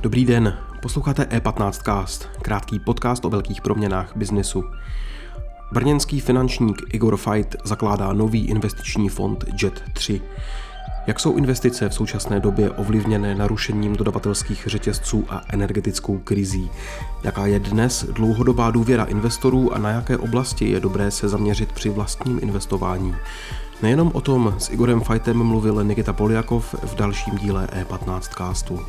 Dobrý den, posloucháte E15cast, krátký podcast o velkých proměnách biznesu. Brněnský finančník Igor Fight zakládá nový investiční fond JET 3. Jak jsou investice v současné době ovlivněné narušením dodavatelských řetězců a energetickou krizí? Jaká je dnes dlouhodobá důvěra investorů a na jaké oblasti je dobré se zaměřit při vlastním investování? Nejenom o tom s Igorem Fightem mluvil Nikita Poljakov v dalším díle E15 castu.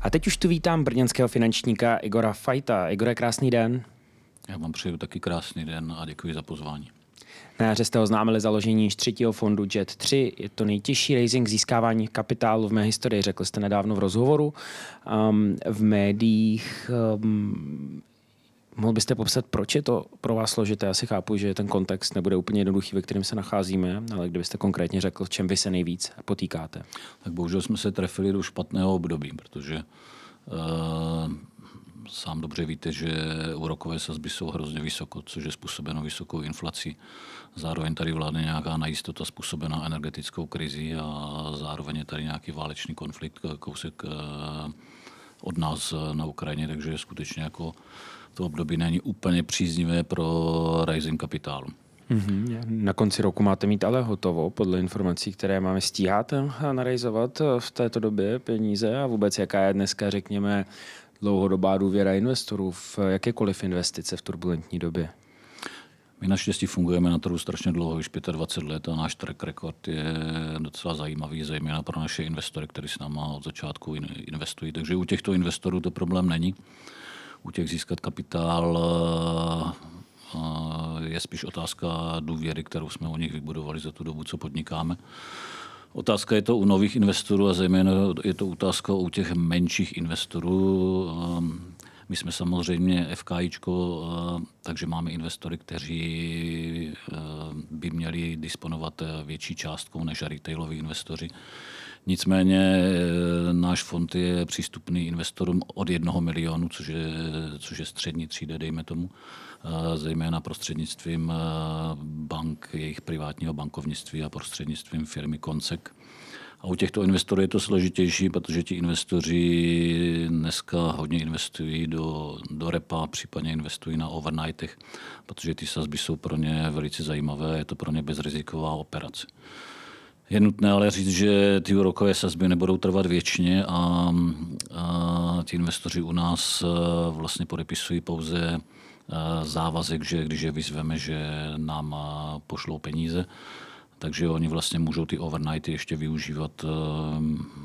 A teď už tu vítám brněnského finančníka Igora Fajta. Igore, krásný den. Já vám přeju taky krásný den a děkuji za pozvání. Na jaře jste oznámili založení třetího fondu JET 3. Je to nejtěžší raising získávání kapitálu v mé historii, řekl jste nedávno v rozhovoru. Um, v médiích um, Mohl byste popsat, proč je to pro vás složité? Já si chápu, že ten kontext nebude úplně jednoduchý, ve kterém se nacházíme, ale kdybyste konkrétně řekl, v čem vy se nejvíc potýkáte? Tak bohužel jsme se trefili do špatného období, protože uh, sám dobře víte, že úrokové sazby jsou hrozně vysoko, což je způsobeno vysokou inflací. Zároveň tady vládne nějaká nejistota způsobená energetickou krizi a zároveň je tady nějaký válečný konflikt, kousek uh, od nás na Ukrajině, takže je skutečně jako to období není úplně příznivé pro rising kapitálu. Mm-hmm. Na konci roku máte mít ale hotovo, podle informací, které máme. Stíháte narejzovat v této době peníze a vůbec jaká je dneska, řekněme, dlouhodobá důvěra investorů v jakékoliv investice v turbulentní době? My naštěstí fungujeme na trhu strašně dlouho, už 25 let a náš track record je docela zajímavý, zejména pro naše investory, kteří s náma od začátku investují. Takže u těchto investorů to problém není u těch získat kapitál eh, je spíš otázka důvěry, kterou jsme u nich vybudovali za tu dobu, co podnikáme. Otázka je to u nových investorů a zejména je to otázka u těch menších investorů. Eh, my jsme samozřejmě FKIčko, eh, takže máme investory, kteří by měli disponovat větší částkou než retailoví investoři. Nicméně náš fond je přístupný investorům od jednoho milionu, což je, což je střední třída, dejme tomu, zejména prostřednictvím eh, bank, jejich privátního bankovnictví a prostřednictvím firmy Koncek. A u těchto investorů je to složitější, protože ti investoři dneska hodně investují do, do repa, případně investují na overnightech, protože ty sazby jsou pro ně velice zajímavé, je to pro ně bezriziková operace. Je nutné ale říct, že ty úrokové sazby nebudou trvat věčně a, a ti investoři u nás e, vlastně podepisují pouze závazek, že když je vyzveme, že nám e, pošlou peníze, takže oni vlastně můžou ty overnighty ještě využívat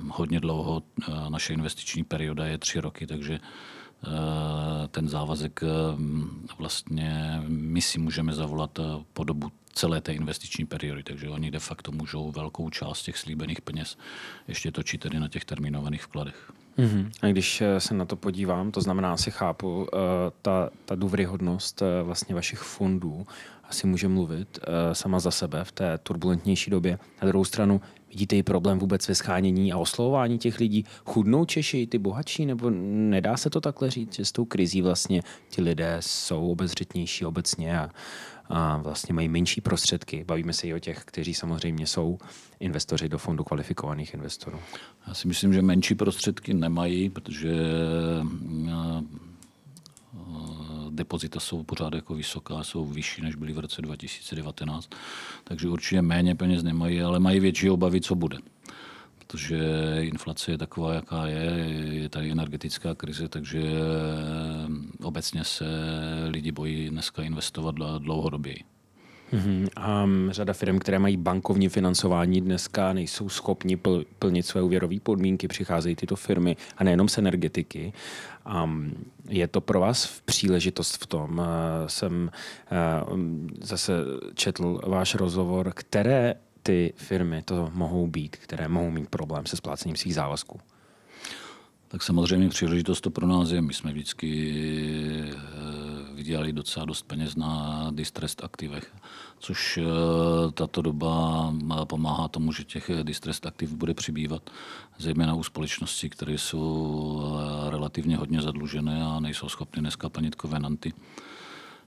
hodně dlouho. Naše investiční perioda je tři roky, takže ten závazek vlastně my si můžeme zavolat po dobu celé té investiční periody, takže oni de facto můžou velkou část těch slíbených peněz ještě točit tedy na těch termínovaných vkladech. Mm-hmm. A když eh, se na to podívám, to znamená, asi chápu, uh, ta, ta důvěryhodnost uh, vlastně vašich fondů asi může mluvit sama za sebe v té turbulentnější době. Na druhou stranu, vidíte i problém vůbec ve schánění a oslovování těch lidí? Chudnou Češi, ty bohatší, nebo nedá se to takhle říct, že s tou krizí vlastně ti lidé jsou obezřetnější obecně a a vlastně mají menší prostředky. Bavíme se i o těch, kteří samozřejmě jsou investoři do fondu kvalifikovaných investorů. Já si myslím, že menší prostředky nemají, protože eh, depozita jsou pořád jako vysoká, jsou vyšší, než byly v roce 2019, takže určitě méně peněz nemají, ale mají větší obavy, co bude protože inflace je taková, jaká je, je tady energetická krize, takže obecně se lidi bojí dneska investovat dlouhodoběji. Mm-hmm. A řada firm, které mají bankovní financování, dneska nejsou schopni pl- plnit své úvěrové podmínky, přicházejí tyto firmy a nejenom z energetiky. A je to pro vás v příležitost v tom, eh, jsem eh, zase četl váš rozhovor, které ty firmy to mohou být, které mohou mít problém se splácením svých závazků? Tak samozřejmě příležitost to pro nás je. My jsme vždycky, eh, vydělali docela dost peněz na distressed aktivech, což tato doba pomáhá tomu, že těch distressed aktiv bude přibývat, zejména u společností, které jsou relativně hodně zadlužené a nejsou schopny dneska plnit kovenanty.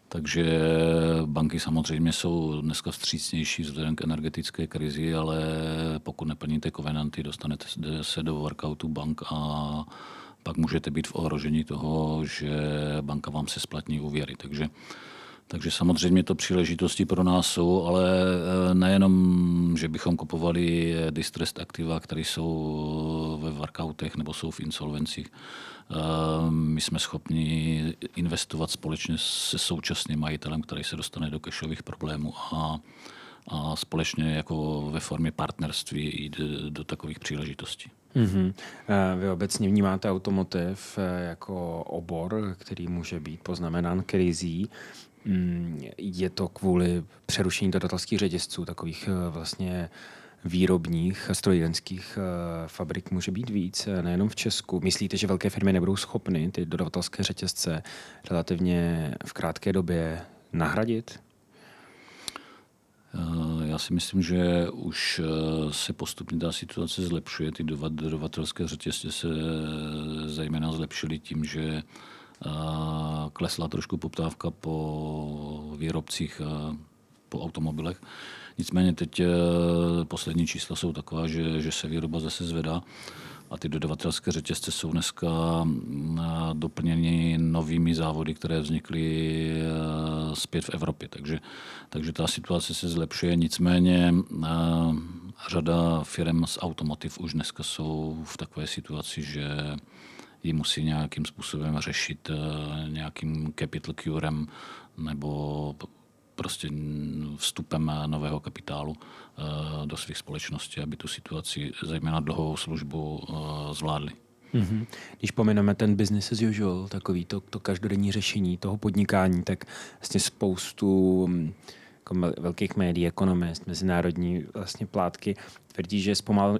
Takže banky samozřejmě jsou dneska vstřícnější vzhledem k energetické krizi, ale pokud neplníte kovenanty, dostanete se do workoutu bank a pak můžete být v ohrožení toho, že banka vám se splatní úvěry. Takže, takže samozřejmě to příležitosti pro nás jsou, ale eh, nejenom, že bychom kupovali distressed aktiva, které jsou ve workoutech nebo jsou v insolvencích. Eh, my jsme schopni investovat společně se současným majitelem, který se dostane do kešových problémů a, a společně jako ve formě partnerství jít do, takových příležitostí. Mm-hmm. Vy obecně vnímáte automotiv eh, jako obor, který může být poznamenán krizí. Mm, je to kvůli přerušení dodatelských řetězců, takových vlastně výrobních strojírenských fabrik může být víc, nejenom v Česku. Myslíte, že velké firmy nebudou schopny ty dodavatelské řetězce relativně v krátké době nahradit? Já si myslím, že už se postupně ta situace zlepšuje. Ty dodavatelské řetězce se zejména zlepšily tím, že klesla trošku poptávka po výrobcích, po automobilech. Nicméně teď poslední čísla jsou taková, že, že se výroba zase zvedá a ty dodavatelské řetězce jsou dneska doplněny novými závody, které vznikly zpět v Evropě. Takže, takže ta situace se zlepšuje. Nicméně řada firm z automotiv už dneska jsou v takové situaci, že ji musí nějakým způsobem řešit nějakým capital curem nebo prostě vstupem nového kapitálu eh, do svých společností, aby tu situaci, zejména dlouhou službu, eh, zvládli. Mm-hmm. Když pomineme ten business as usual, takový to, to každodenní řešení toho podnikání, tak vlastně spoustu hm, jako velkých médií, ekonomist, mezinárodní vlastně plátky tvrdí, že zpomal,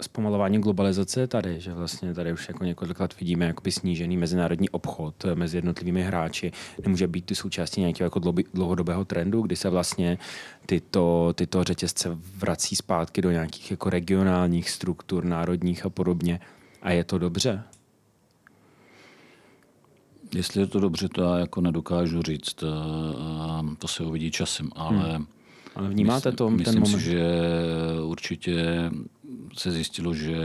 zpomalování globalizace je tady, že vlastně tady už jako několik let vidíme jakoby snížený mezinárodní obchod mezi jednotlivými hráči. Nemůže být ty součástí nějakého jako dlouhodobého trendu, kdy se vlastně tyto, tyto řetězce vrací zpátky do nějakých jako regionálních struktur, národních a podobně. A je to dobře? Jestli je to dobře, to já jako nedokážu říct. To se uvidí časem, ale... Hmm. Ale vnímáte to myslím, ten moment? Si, že určitě se zjistilo, že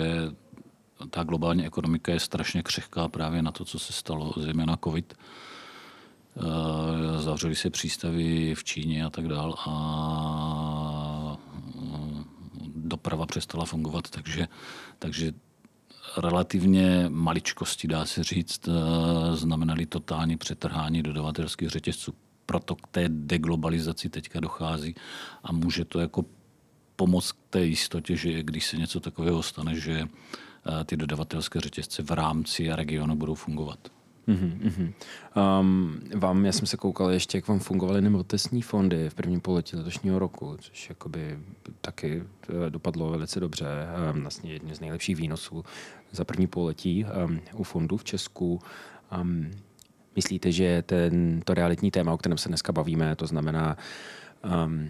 ta globální ekonomika je strašně křehká právě na to, co se stalo, zejména covid. Zavřely se přístavy v Číně a tak dál a doprava přestala fungovat, takže, takže relativně maličkosti, dá se říct, eh, znamenaly totální přetrhání dodavatelských řetězců. Proto k té deglobalizaci teďka dochází a může to jako pomoct k té jistotě, že když se něco takového stane, že eh, ty dodavatelské řetězce v rámci regionu budou fungovat. Mm-hmm. Um, vám, já jsem se koukal ještě, jak vám fungovaly nemovitostní fondy v prvním pololetí letošního roku, což jakoby taky eh, dopadlo velice dobře. Um, vlastně jedně z nejlepších výnosů za první pololetí um, u fondů v Česku. Um, myslíte, že ten, to realitní téma, o kterém se dneska bavíme, to znamená, um,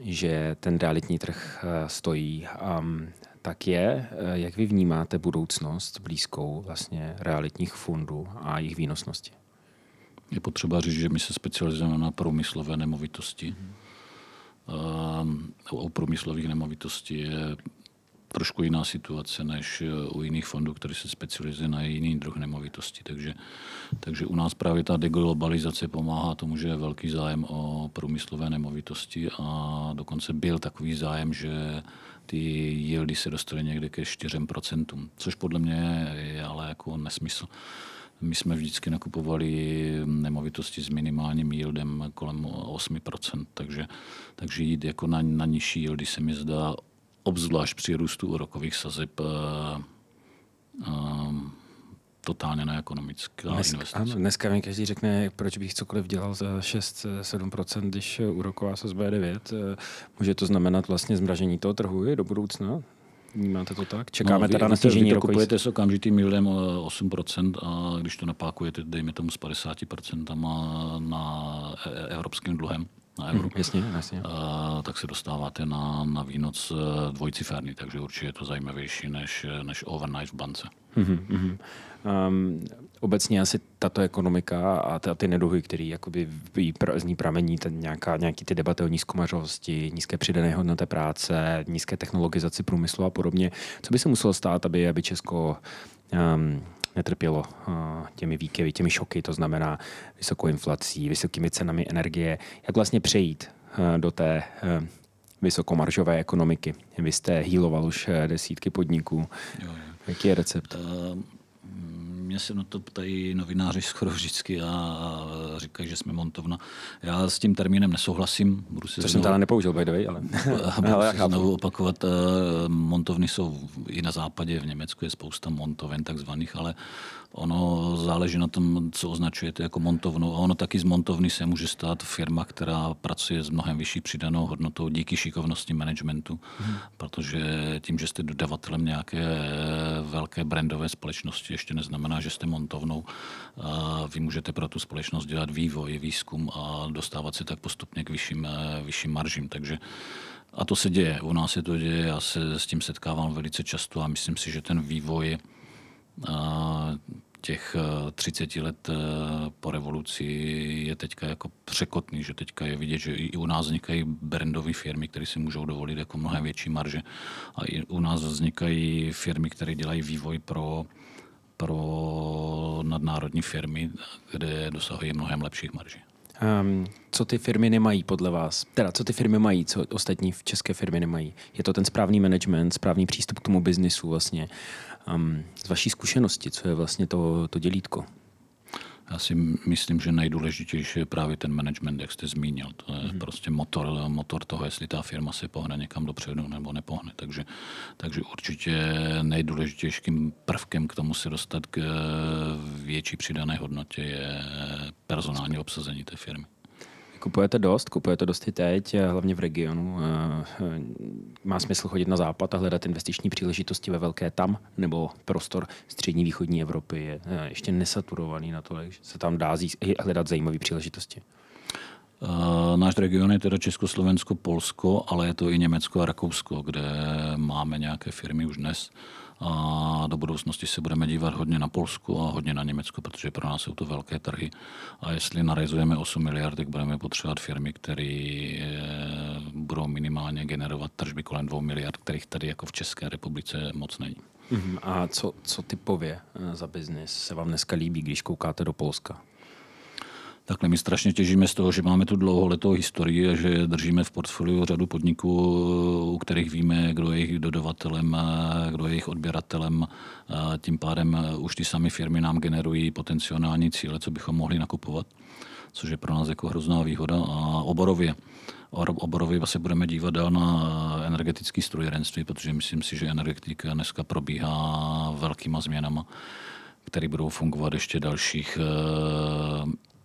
že ten realitní trh uh, stojí um, tak je, eh, jak vy vnímáte budoucnost blízkou vlastně realitních fondů a jejich výnosnosti? Je potřeba říct, že my se specializujeme na průmyslové nemovitosti. Hmm. U průmyslových nemovitostí je trošku jiná situace než u jiných fondů, které se specializují na jiný druh nemovitosti. Takže, takže u nás právě ta deglobalizace pomáhá tomu, že je velký zájem o průmyslové nemovitosti a dokonce byl takový zájem, že ty yieldy se dostaly někde ke 4%, což podle mě je ale jako nesmysl. My jsme vždycky nakupovali nemovitosti s minimálním yieldem kolem 8%, takže, takže jít jako na, na nižší yieldy se mi zdá obzvlášť při růstu úrokových sazeb uh, totálně neekonomická Dnes, investice. Ano, dneska mi každý řekne, proč bych cokoliv dělal za 6-7%, když úroková sazba je 9. Může to znamenat vlastně zmražení toho trhu i do budoucna? Vnímáte to tak? Čekáme no, teda na snížení Vy to kupujete s okamžitým yieldem 8% a když to napákujete, dejme tomu s 50% na evropským dluhem, na euro, jasně, jasně. A, tak se dostáváte na, na výnoc e, dvojciferný, takže určitě je to zajímavější než, než overnight v bance. Mm-hmm. Um, obecně asi tato ekonomika a ty, ty neduhy, které jakoby z ní pramení, ten nějaká, nějaký ty debaty o nízkomařovosti, nízké přidané hodnoty práce, nízké technologizaci průmyslu a podobně. Co by se muselo stát, aby, aby Česko um, netrpělo uh, těmi výkyvy, těmi šoky, to znamená vysokou inflací, vysokými cenami energie. Jak vlastně přejít uh, do té uh, vysokomaržové ekonomiky? Vy jste hýloval už desítky podniků. Jo, jo. Jaký je recept? Mě se na to ptají novináři skoro vždycky a říkají, že jsme montovna. Já s tím termínem nesouhlasím. Budu si Což jsem teda nepoužil, by the way, ale... budu ale si znovu opakovat. Eh, montovny jsou i na západě, v Německu je spousta montoven takzvaných, ale Ono záleží na tom, co označujete jako montovnu. A ono taky z montovny se může stát firma, která pracuje s mnohem vyšší přidanou hodnotou díky šikovnosti managementu. Hmm. Protože tím, že jste dodavatelem nějaké velké brandové společnosti, ještě neznamená, že jste montovnou. A vy můžete pro tu společnost dělat vývoj, výzkum a dostávat se tak postupně k vyšším, vyšším maržím. Takže a to se děje. U nás se to děje, já se s tím setkávám velice často a myslím si, že ten vývoj těch 30 eh, let eh, po revoluci je teďka jako překotný, že teďka je vidět, že i u nás vznikají brandové firmy, které si můžou dovolit jako mnohem větší marže. A i u nás vznikají firmy, které dělají vývoj pro pro nadnárodní firmy, kde dosahují mnohem lepších marží. Um, co ty firmy nemají podle vás? Teda, co ty firmy mají, co ostatní v české firmy nemají? Je to ten správný management, správný přístup k tomu biznisu vlastně. Um, z vaší zkušenosti, co je vlastně to, to dělítko? Já si myslím, že nejdůležitější je právě ten management, jak jste zmínil. To je mm-hmm. prostě motor, motor toho, jestli ta firma se pohne někam dopředu nebo nepohne. Takže, takže určitě nejdůležitějším prvkem k tomu se dostat k větší přidané hodnotě je personální obsazení té firmy. Kupujete dost, kupujete dost i teď, eh, hlavně v regionu. Eh, eh, má smysl chodit na západ a hledat investiční příležitosti ve velké tam, nebo prostor střední východní Evropy je ještě nesaturovaný na to, že se tam dá hledat zajímavé příležitosti? Náš region je teda Československo, Polsko, ale je to i Německo a Rakousko, kde máme nějaké firmy už dnes a do budoucnosti se budeme dívat hodně na Polsku a hodně na Německo, protože pro nás jsou to velké trhy. A jestli narizujeme 8 miliard, tak budeme potřebovat firmy, které eh, budou minimálně generovat tržby kolem 2 miliard, kterých tady jako v České republice moc není. Mhm. A co, co typově eh, za biznis se vám dneska líbí, když koukáte do Polska? Takhle my strašně těžíme z toho, že máme tu dlouholetou historii a že držíme v portfoliu řadu podniků, u kterých víme, kdo je jejich dodavatelem, kdo je jejich odběratelem. Tím pádem už ty sami firmy nám generují potenciální cíle, co bychom mohli nakupovat, což je pro nás jako hrozná výhoda. A oborově. Oborově se budeme dívat dál na energetické strojírenství, protože myslím si, že energetika dneska probíhá velkýma změnama, které budou fungovat ještě dalších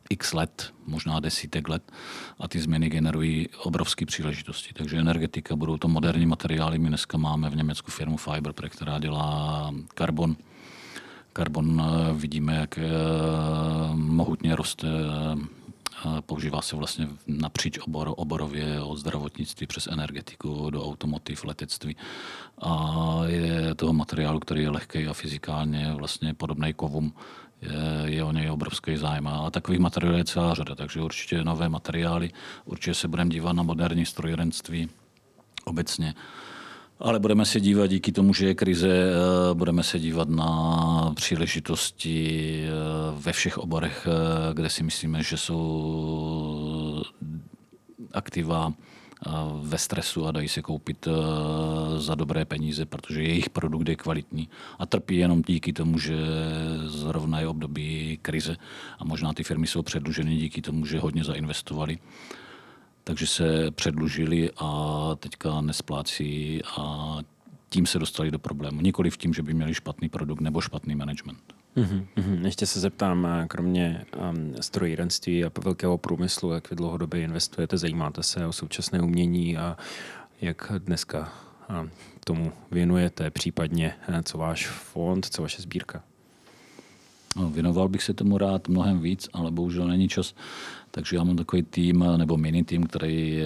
x let, možná desítek let a ty změny generují obrovské příležitosti. Takže energetika, budou to moderní materiály. My dneska máme v Německu firmu Fiber, která dělá karbon. Karbon eh, vidíme, jak eh, mohutně roste eh, používá se vlastně napříč obor, oborově od zdravotnictví přes energetiku do automotiv, letectví. A je toho materiálu, který je lehký a fyzikálně vlastně podobný kovům, je, je o něj obrovský zájem. A takových materiálů je celá řada, takže určitě nové materiály, určitě se budeme dívat na moderní strojírenství obecně. Ale budeme se dívat díky tomu, že je krize, eh, budeme se dívat na příležitosti eh, ve všech oborech, eh, kde si myslíme, že jsou aktiva ve stresu a dají se koupit eh, za dobré peníze, protože jejich produkt je kvalitní a trpí jenom díky tomu, že zrovna je období krize a možná ty firmy jsou předluženy díky tomu, že hodně zainvestovali takže se předlužili a teďka nesplácí a tím se dostali do problému. Nikoli v tím, že by měli špatný produkt nebo špatný management. Mm-hmm. Ještě se zeptám, eh, kromě um, strojírenství a velkého průmyslu, jak vy dlouhodobě investujete, zajímáte se o současné umění a jak dneska tomu věnujete, případně co váš fond, co vaše sbírka? No, věnoval bych se tomu rád mnohem víc, ale bohužel není čas. Takže já mám takový tým nebo mini tým, který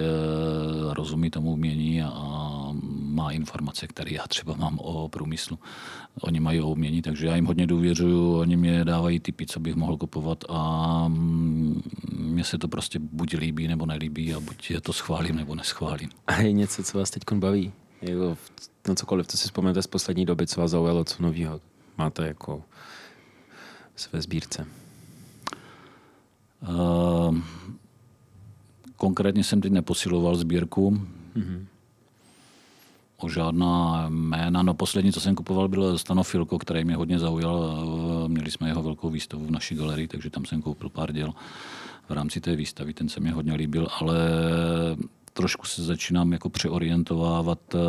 rozumí tomu umění a má informace, které já třeba mám o průmyslu. Oni mají o umění, takže já jim hodně důvěřuju, oni mě dávají typy, co bych mohl kupovat a mně se to prostě buď líbí nebo nelíbí a buď je to schválím nebo neschválím. A je něco, co vás teď baví? Jako, no cokoliv, co si vzpomenete z poslední doby, co vás zaujalo, co nového máte jako své sbírce? Uh, konkrétně jsem teď neposiloval sbírku. Mm-hmm. O žádná jména. No poslední, co jsem kupoval, byl Stanofilko, který mě hodně zaujal. Měli jsme jeho velkou výstavu v naší galerii, takže tam jsem koupil pár děl v rámci té výstavy. Ten se mi hodně líbil, ale trošku se začínám jako přeorientovávat eh,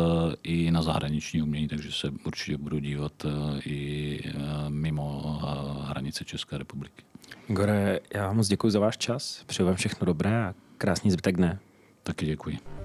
i na zahraniční umění, takže se určitě budu dívat eh, i eh, mimo hranice České republiky. Gore, já vám moc děkuji za váš čas, přeju vám všechno dobré a krásný zbytek dne. Taky děkuji.